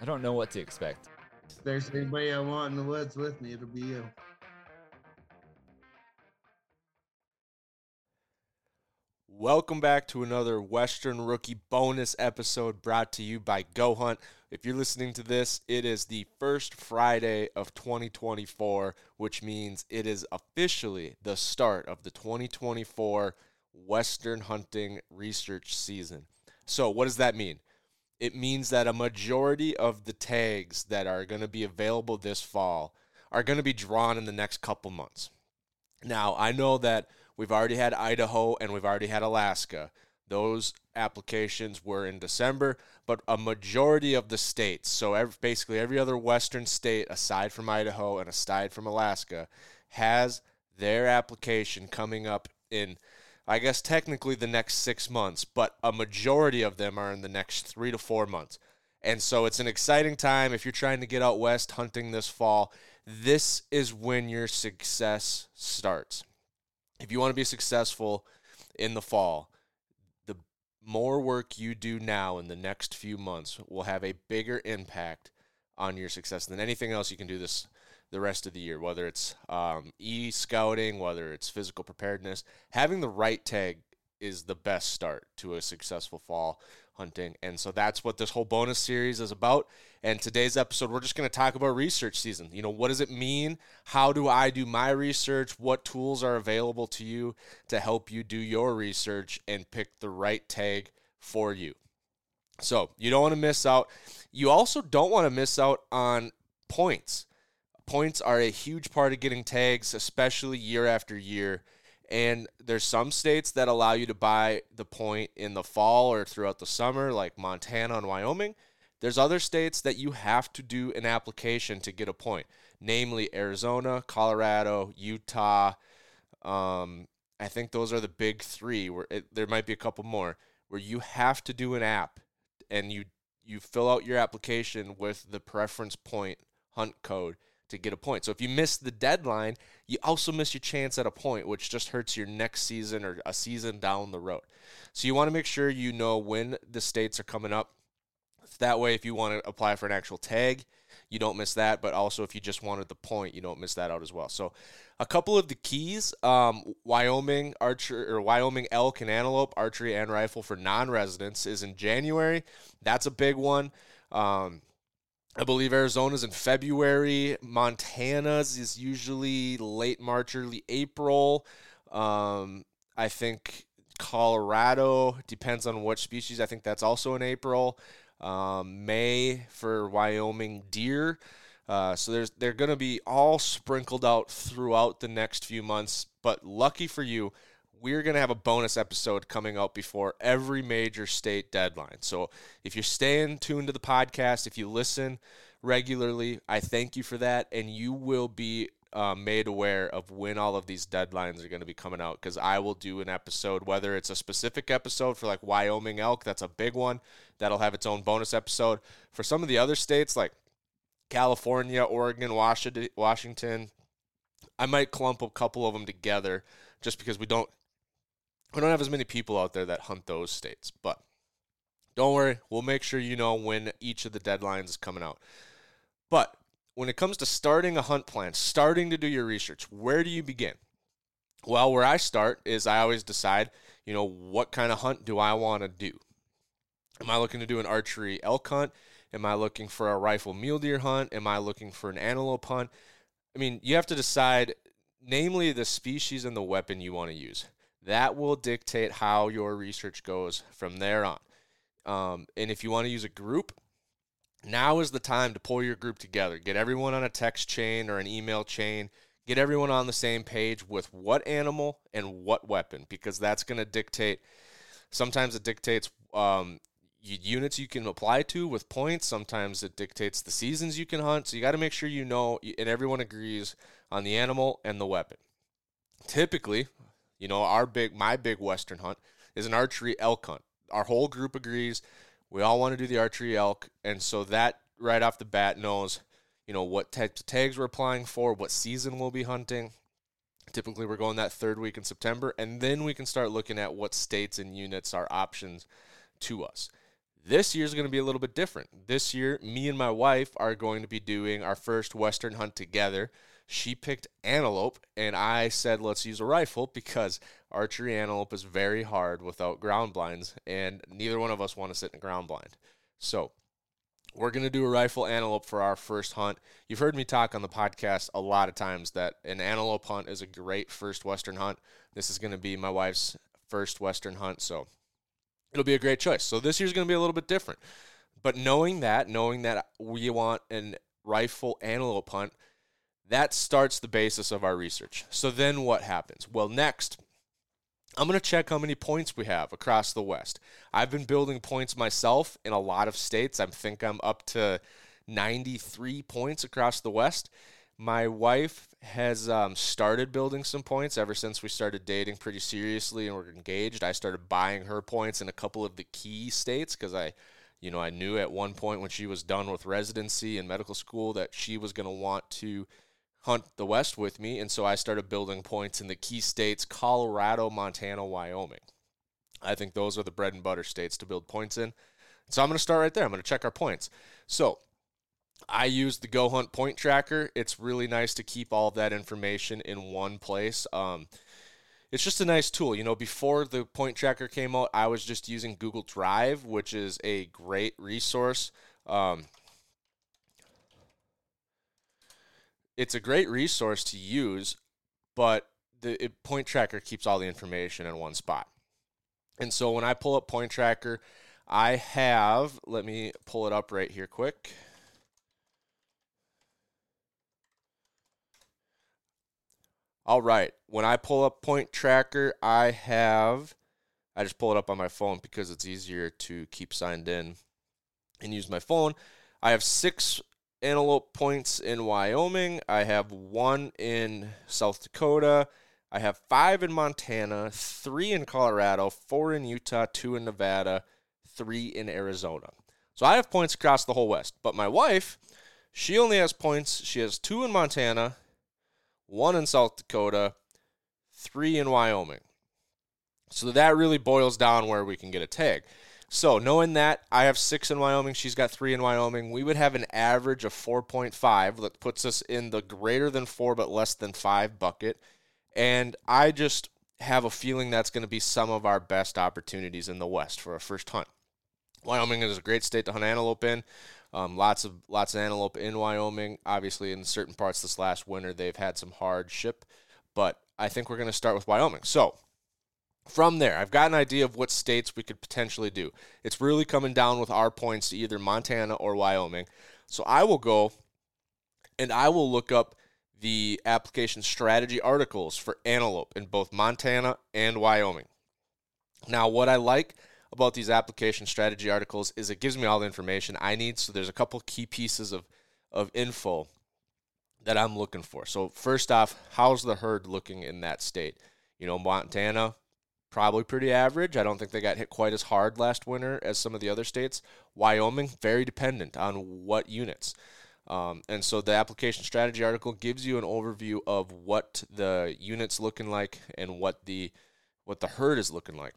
I don't know what to expect. If there's anybody I want in the woods with me, it'll be you. Welcome back to another Western Rookie bonus episode brought to you by Go Hunt. If you're listening to this, it is the first Friday of 2024, which means it is officially the start of the 2024 Western hunting research season. So, what does that mean? It means that a majority of the tags that are going to be available this fall are going to be drawn in the next couple months. Now, I know that we've already had Idaho and we've already had Alaska. Those applications were in December, but a majority of the states, so every, basically every other Western state aside from Idaho and aside from Alaska, has their application coming up in, I guess, technically the next six months, but a majority of them are in the next three to four months. And so it's an exciting time if you're trying to get out west hunting this fall. This is when your success starts. If you want to be successful in the fall, the more work you do now in the next few months will have a bigger impact on your success than anything else you can do this the rest of the year. Whether it's um, e scouting, whether it's physical preparedness, having the right tag is the best start to a successful fall hunting. And so that's what this whole bonus series is about. And today's episode, we're just going to talk about research season. You know, what does it mean? How do I do my research? What tools are available to you to help you do your research and pick the right tag for you? So you don't want to miss out. You also don't want to miss out on points. Points are a huge part of getting tags, especially year after year. And there's some states that allow you to buy the point in the fall or throughout the summer, like Montana and Wyoming. There's other states that you have to do an application to get a point, namely Arizona, Colorado, Utah. Um, I think those are the big three. Where it, there might be a couple more where you have to do an app, and you you fill out your application with the preference point hunt code to get a point. So if you miss the deadline, you also miss your chance at a point, which just hurts your next season or a season down the road. So you want to make sure you know when the states are coming up. That way, if you want to apply for an actual tag, you don't miss that. But also, if you just wanted the point, you don't miss that out as well. So, a couple of the keys: um, Wyoming archer or Wyoming elk and antelope archery and rifle for non-residents is in January. That's a big one. Um, I believe Arizona's in February. Montana's is usually late March, early April. Um, I think Colorado depends on which species. I think that's also in April. Um, May for Wyoming deer. Uh, so there's they're going to be all sprinkled out throughout the next few months. But lucky for you, we're going to have a bonus episode coming out before every major state deadline. So if you're staying tuned to the podcast, if you listen regularly, I thank you for that. And you will be uh, made aware of when all of these deadlines are going to be coming out because I will do an episode, whether it's a specific episode for like Wyoming elk, that's a big one, that'll have its own bonus episode. For some of the other states like California, Oregon, Washington, I might clump a couple of them together just because we don't we don't have as many people out there that hunt those states. But don't worry, we'll make sure you know when each of the deadlines is coming out. But when it comes to starting a hunt plan, starting to do your research, where do you begin? Well, where I start is I always decide, you know, what kind of hunt do I want to do? Am I looking to do an archery elk hunt? Am I looking for a rifle mule deer hunt? Am I looking for an antelope hunt? I mean, you have to decide, namely, the species and the weapon you want to use. That will dictate how your research goes from there on. Um, and if you want to use a group, now is the time to pull your group together. Get everyone on a text chain or an email chain. Get everyone on the same page with what animal and what weapon, because that's going to dictate. Sometimes it dictates um, units you can apply to with points. Sometimes it dictates the seasons you can hunt. So you got to make sure you know, and everyone agrees on the animal and the weapon. Typically, you know, our big, my big Western hunt is an archery elk hunt. Our whole group agrees. We all want to do the archery elk. And so that right off the bat knows, you know, what types of tags we're applying for, what season we'll be hunting. Typically, we're going that third week in September, and then we can start looking at what states and units are options to us. This year is going to be a little bit different. This year, me and my wife are going to be doing our first Western hunt together. She picked antelope, and I said, let's use a rifle because archery antelope is very hard without ground blinds, and neither one of us want to sit in a ground blind. So, we're going to do a rifle antelope for our first hunt. You've heard me talk on the podcast a lot of times that an antelope hunt is a great first Western hunt. This is going to be my wife's first Western hunt, so it'll be a great choice. So this year's going to be a little bit different. But knowing that, knowing that we want an rifle antelope hunt, that starts the basis of our research. So then what happens? Well, next, I'm going to check how many points we have across the West. I've been building points myself in a lot of states. I think I'm up to 93 points across the West. My wife has um, started building some points ever since we started dating pretty seriously and we're engaged. I started buying her points in a couple of the key states because I, you know, I knew at one point when she was done with residency and medical school that she was going to want to hunt the West with me. And so I started building points in the key states Colorado, Montana, Wyoming. I think those are the bread and butter states to build points in. So I'm going to start right there. I'm going to check our points. So I use the Go Hunt point tracker. It's really nice to keep all of that information in one place. Um, it's just a nice tool. You know, before the point tracker came out, I was just using Google Drive, which is a great resource. Um, it's a great resource to use, but the it, point tracker keeps all the information in one spot. And so when I pull up point tracker, I have, let me pull it up right here quick. All right. When I pull up point tracker, I have, I just pull it up on my phone because it's easier to keep signed in and use my phone. I have six antelope points in Wyoming. I have one in South Dakota. I have five in Montana, three in Colorado, four in Utah, two in Nevada, three in Arizona. So I have points across the whole West. But my wife, she only has points. She has two in Montana, one in South Dakota, three in Wyoming. So that really boils down where we can get a tag. So knowing that I have six in Wyoming, she's got three in Wyoming, we would have an average of 4.5 that puts us in the greater than four but less than five bucket. And I just have a feeling that's going to be some of our best opportunities in the West for a first hunt. Wyoming is a great state to hunt antelope in. Um, lots of lots of antelope in Wyoming. Obviously, in certain parts this last winter, they've had some hardship, but I think we're going to start with Wyoming. So from there, I've got an idea of what states we could potentially do. It's really coming down with our points to either Montana or Wyoming. So I will go and I will look up the application strategy articles for antelope in both Montana and Wyoming. Now, what I like about these application strategy articles is it gives me all the information I need. So there's a couple key pieces of, of info that I'm looking for. So first off, how's the herd looking in that state? You know, Montana, probably pretty average. I don't think they got hit quite as hard last winter as some of the other states. Wyoming, very dependent on what units. Um, and so the application strategy article gives you an overview of what the units looking like and what the what the herd is looking like.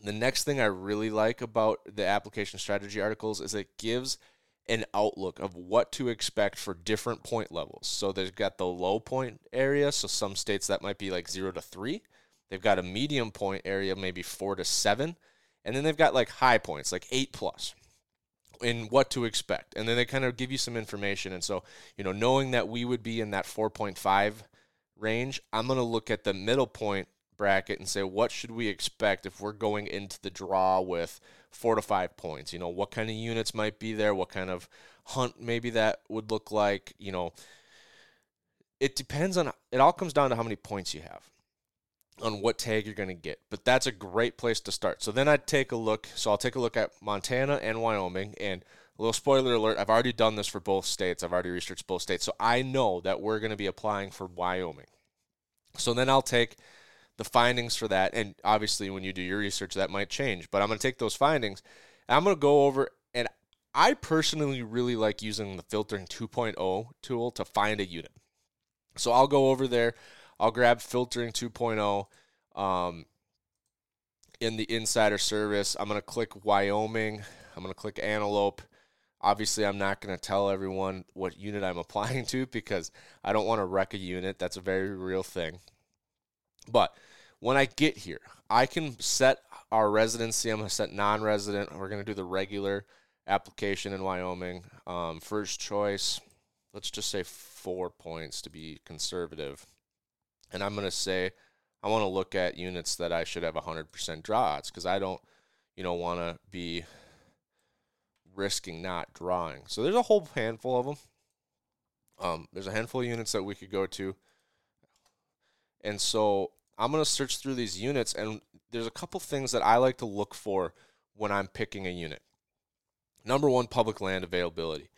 The next thing I really like about the application strategy articles is it gives an outlook of what to expect for different point levels. So they've got the low point area, so some states that might be like 0 to 3. They've got a medium point area, maybe 4 to 7, and then they've got like high points, like 8 plus in what to expect. And then they kind of give you some information. And so, you know, knowing that we would be in that 4.5 range, I'm going to look at the middle point bracket and say, what should we expect if we're going into the draw with four to five points? You know, what kind of units might be there? What kind of hunt maybe that would look like? You know, it depends on, it all comes down to how many points you have. On what tag you're going to get. But that's a great place to start. So then I'd take a look. So I'll take a look at Montana and Wyoming. And a little spoiler alert, I've already done this for both states. I've already researched both states. So I know that we're going to be applying for Wyoming. So then I'll take the findings for that. And obviously, when you do your research, that might change. But I'm going to take those findings. I'm going to go over, and I personally really like using the filtering 2.0 tool to find a unit. So I'll go over there. I'll grab filtering 2.0 um, in the insider service. I'm going to click Wyoming. I'm going to click Antelope. Obviously, I'm not going to tell everyone what unit I'm applying to because I don't want to wreck a unit. That's a very real thing. But when I get here, I can set our residency. I'm going to set non resident. We're going to do the regular application in Wyoming. Um, first choice, let's just say four points to be conservative. And I'm going to say, I want to look at units that I should have 100% draw odds because I don't, you know, want to be risking not drawing. So there's a whole handful of them. Um, there's a handful of units that we could go to. And so I'm going to search through these units, and there's a couple things that I like to look for when I'm picking a unit. Number one, public land availability.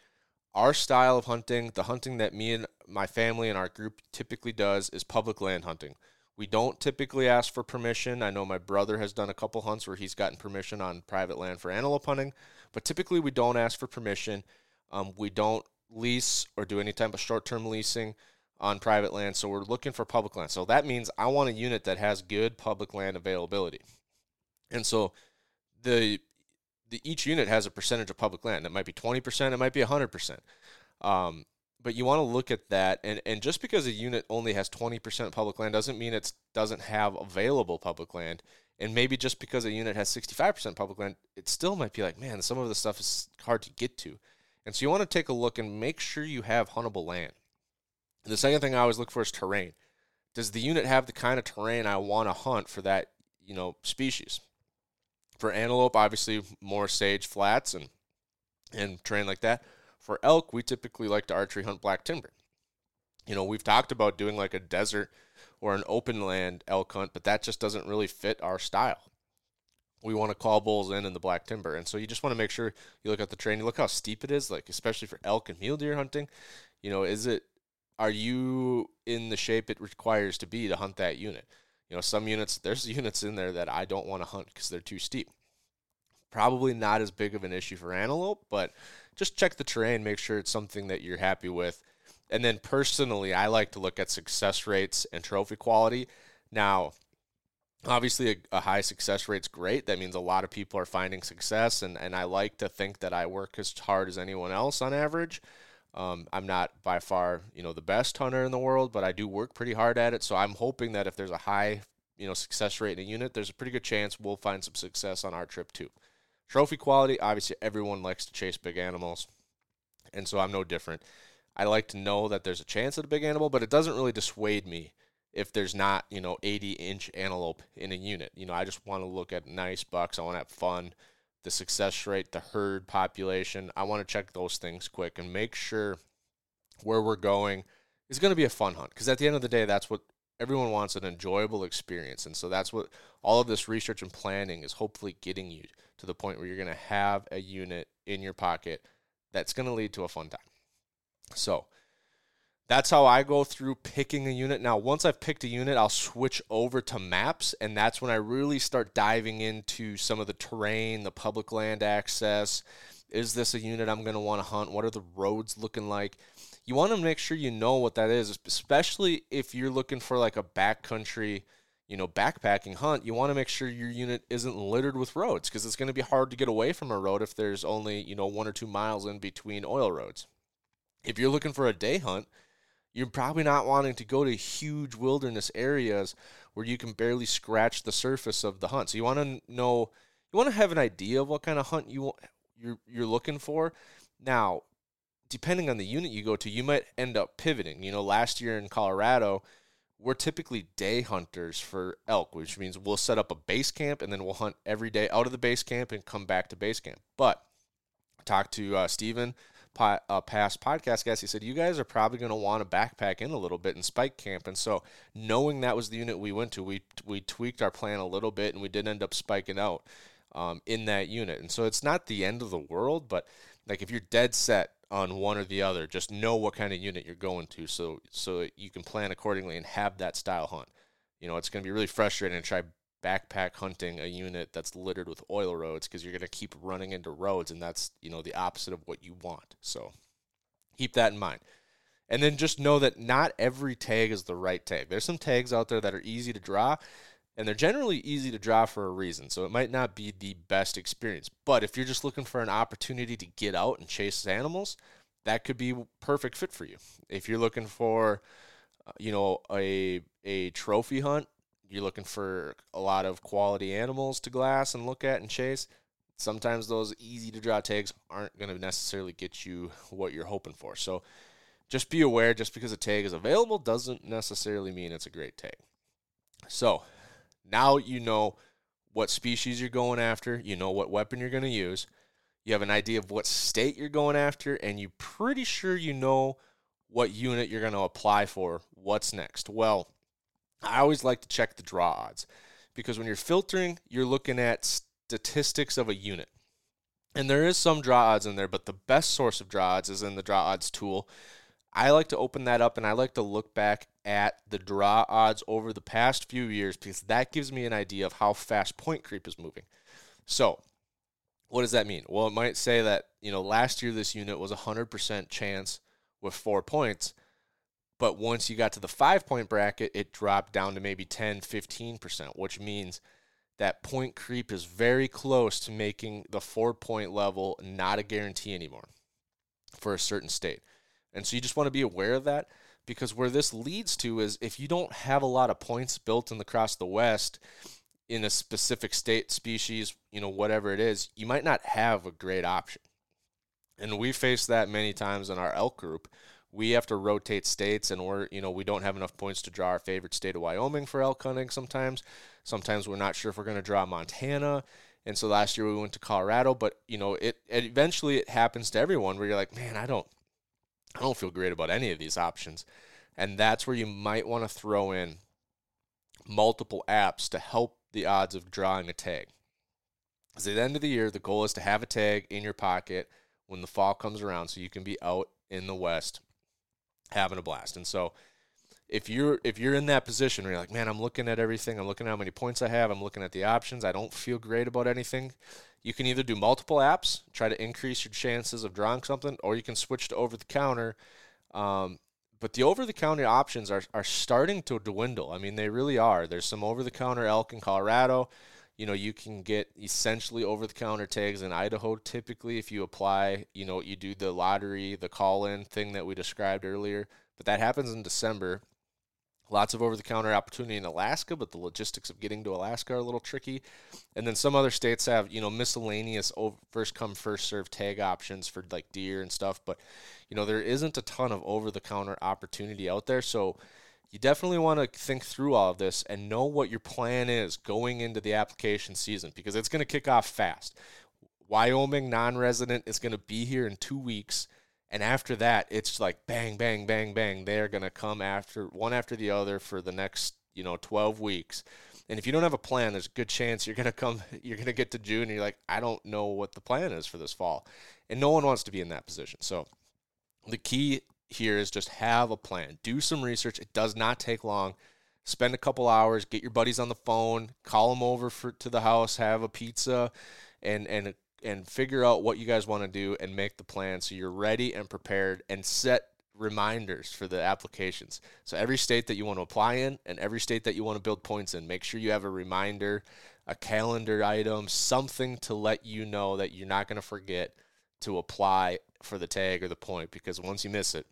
Our style of hunting, the hunting that me and my family and our group typically does, is public land hunting. We don't typically ask for permission. I know my brother has done a couple hunts where he's gotten permission on private land for antelope hunting, but typically we don't ask for permission. Um, we don't lease or do any type of short term leasing on private land. So we're looking for public land. So that means I want a unit that has good public land availability. And so the the each unit has a percentage of public land. It might be 20%, it might be 100%. Um, but you want to look at that and, and just because a unit only has 20% public land doesn't mean it doesn't have available public land. And maybe just because a unit has 65% public land it still might be like man some of the stuff is hard to get to. And so you want to take a look and make sure you have huntable land. And the second thing i always look for is terrain. Does the unit have the kind of terrain i want to hunt for that you know species for antelope obviously more sage flats and and terrain like that for elk, we typically like to archery hunt black timber. You know, we've talked about doing like a desert or an open land elk hunt, but that just doesn't really fit our style. We want to call bulls in in the black timber. And so you just want to make sure you look at the terrain. You look how steep it is, like especially for elk and mule deer hunting. You know, is it are you in the shape it requires to be to hunt that unit? You know, some units there's units in there that I don't want to hunt because they're too steep. Probably not as big of an issue for antelope, but just check the terrain, make sure it's something that you're happy with. And then personally, I like to look at success rates and trophy quality. Now, obviously, a, a high success rate's great. That means a lot of people are finding success, and, and I like to think that I work as hard as anyone else on average. Um, I'm not by far, you know, the best hunter in the world, but I do work pretty hard at it. So I'm hoping that if there's a high, you know, success rate in a unit, there's a pretty good chance we'll find some success on our trip too. Trophy quality, obviously, everyone likes to chase big animals, and so I'm no different. I like to know that there's a chance at a big animal, but it doesn't really dissuade me if there's not, you know, 80 inch antelope in a unit. You know, I just want to look at nice bucks. I want to have fun. The success rate, the herd population. I want to check those things quick and make sure where we're going is going to be a fun hunt. Because at the end of the day, that's what everyone wants an enjoyable experience. And so that's what all of this research and planning is hopefully getting you to the point where you're going to have a unit in your pocket that's going to lead to a fun time. So that's how I go through picking a unit. Now, once I've picked a unit, I'll switch over to maps, and that's when I really start diving into some of the terrain, the public land access. Is this a unit I'm going to want to hunt? What are the roads looking like? You want to make sure you know what that is, especially if you're looking for like a backcountry you know, backpacking hunt, you want to make sure your unit isn't littered with roads because it's going to be hard to get away from a road if there's only, you know, one or two miles in between oil roads. If you're looking for a day hunt, you're probably not wanting to go to huge wilderness areas where you can barely scratch the surface of the hunt. So you want to know, you want to have an idea of what kind of hunt you you're you're looking for. Now, depending on the unit you go to, you might end up pivoting. You know, last year in Colorado, we're typically day hunters for elk, which means we'll set up a base camp and then we'll hunt every day out of the base camp and come back to base camp. But I talked to uh, Steven, po- uh, past podcast guest, he said you guys are probably going to want to backpack in a little bit and spike camp. And so, knowing that was the unit we went to, we we tweaked our plan a little bit, and we did end up spiking out um, in that unit. And so, it's not the end of the world, but like if you're dead set on one or the other, just know what kind of unit you're going to, so so you can plan accordingly and have that style hunt. You know, it's going to be really frustrating to try backpack hunting a unit that's littered with oil roads because you're going to keep running into roads and that's you know the opposite of what you want. So keep that in mind. And then just know that not every tag is the right tag. There's some tags out there that are easy to draw and they're generally easy to draw for a reason so it might not be the best experience. But if you're just looking for an opportunity to get out and chase animals that could be perfect fit for you. If you're looking for uh, you know a a trophy hunt you're looking for a lot of quality animals to glass and look at and chase, sometimes those easy to draw tags aren't going to necessarily get you what you're hoping for. So just be aware just because a tag is available doesn't necessarily mean it's a great tag. So now you know what species you're going after, you know what weapon you're going to use, you have an idea of what state you're going after, and you're pretty sure you know what unit you're going to apply for. What's next? Well, I always like to check the draw odds because when you're filtering, you're looking at statistics of a unit. And there is some draw odds in there, but the best source of draw odds is in the draw odds tool. I like to open that up and I like to look back at the draw odds over the past few years because that gives me an idea of how fast point creep is moving. So, what does that mean? Well, it might say that, you know, last year this unit was a 100% chance with 4 points. But once you got to the five point bracket, it dropped down to maybe 10, 15%, which means that point creep is very close to making the four point level not a guarantee anymore for a certain state. And so you just want to be aware of that because where this leads to is if you don't have a lot of points built in across the West in a specific state, species, you know, whatever it is, you might not have a great option. And we faced that many times in our elk group we have to rotate states and we're you know we don't have enough points to draw our favorite state of wyoming for elk hunting sometimes. Sometimes we're not sure if we're going to draw montana. And so last year we went to colorado but you know it, it eventually it happens to everyone where you're like man i don't i don't feel great about any of these options. And that's where you might want to throw in multiple apps to help the odds of drawing a tag. Because at the end of the year the goal is to have a tag in your pocket when the fall comes around so you can be out in the west having a blast. And so if you're if you're in that position where you're like, man, I'm looking at everything, I'm looking at how many points I have, I'm looking at the options, I don't feel great about anything. You can either do multiple apps, try to increase your chances of drawing something, or you can switch to over the counter. Um, but the over the counter options are, are starting to dwindle. I mean, they really are. There's some over the counter elk in Colorado. You know, you can get essentially over the counter tags in Idaho typically if you apply, you know, you do the lottery, the call in thing that we described earlier. But that happens in December. Lots of over the counter opportunity in Alaska, but the logistics of getting to Alaska are a little tricky. And then some other states have, you know, miscellaneous first come, first serve tag options for like deer and stuff. But, you know, there isn't a ton of over the counter opportunity out there. So, you definitely want to think through all of this and know what your plan is going into the application season because it's going to kick off fast. Wyoming non resident is going to be here in two weeks. And after that, it's like bang, bang, bang, bang. They're going to come after one after the other for the next, you know, 12 weeks. And if you don't have a plan, there's a good chance you're going to come, you're going to get to June and you're like, I don't know what the plan is for this fall. And no one wants to be in that position. So the key here is just have a plan. Do some research. It does not take long. Spend a couple hours, get your buddies on the phone, call them over for to the house, have a pizza, and and and figure out what you guys want to do and make the plan so you're ready and prepared and set reminders for the applications. So every state that you want to apply in and every state that you want to build points in, make sure you have a reminder, a calendar item, something to let you know that you're not going to forget to apply for the tag or the point because once you miss it,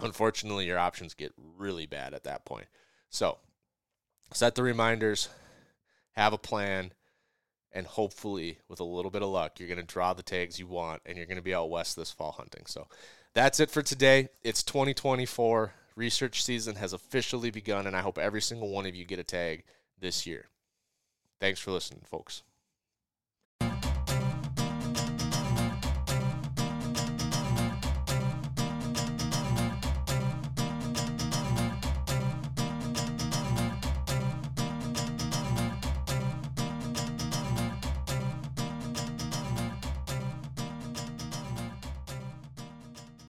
unfortunately, your options get really bad at that point. So, set the reminders, have a plan, and hopefully, with a little bit of luck, you're going to draw the tags you want and you're going to be out west this fall hunting. So, that's it for today. It's 2024. Research season has officially begun, and I hope every single one of you get a tag this year. Thanks for listening, folks.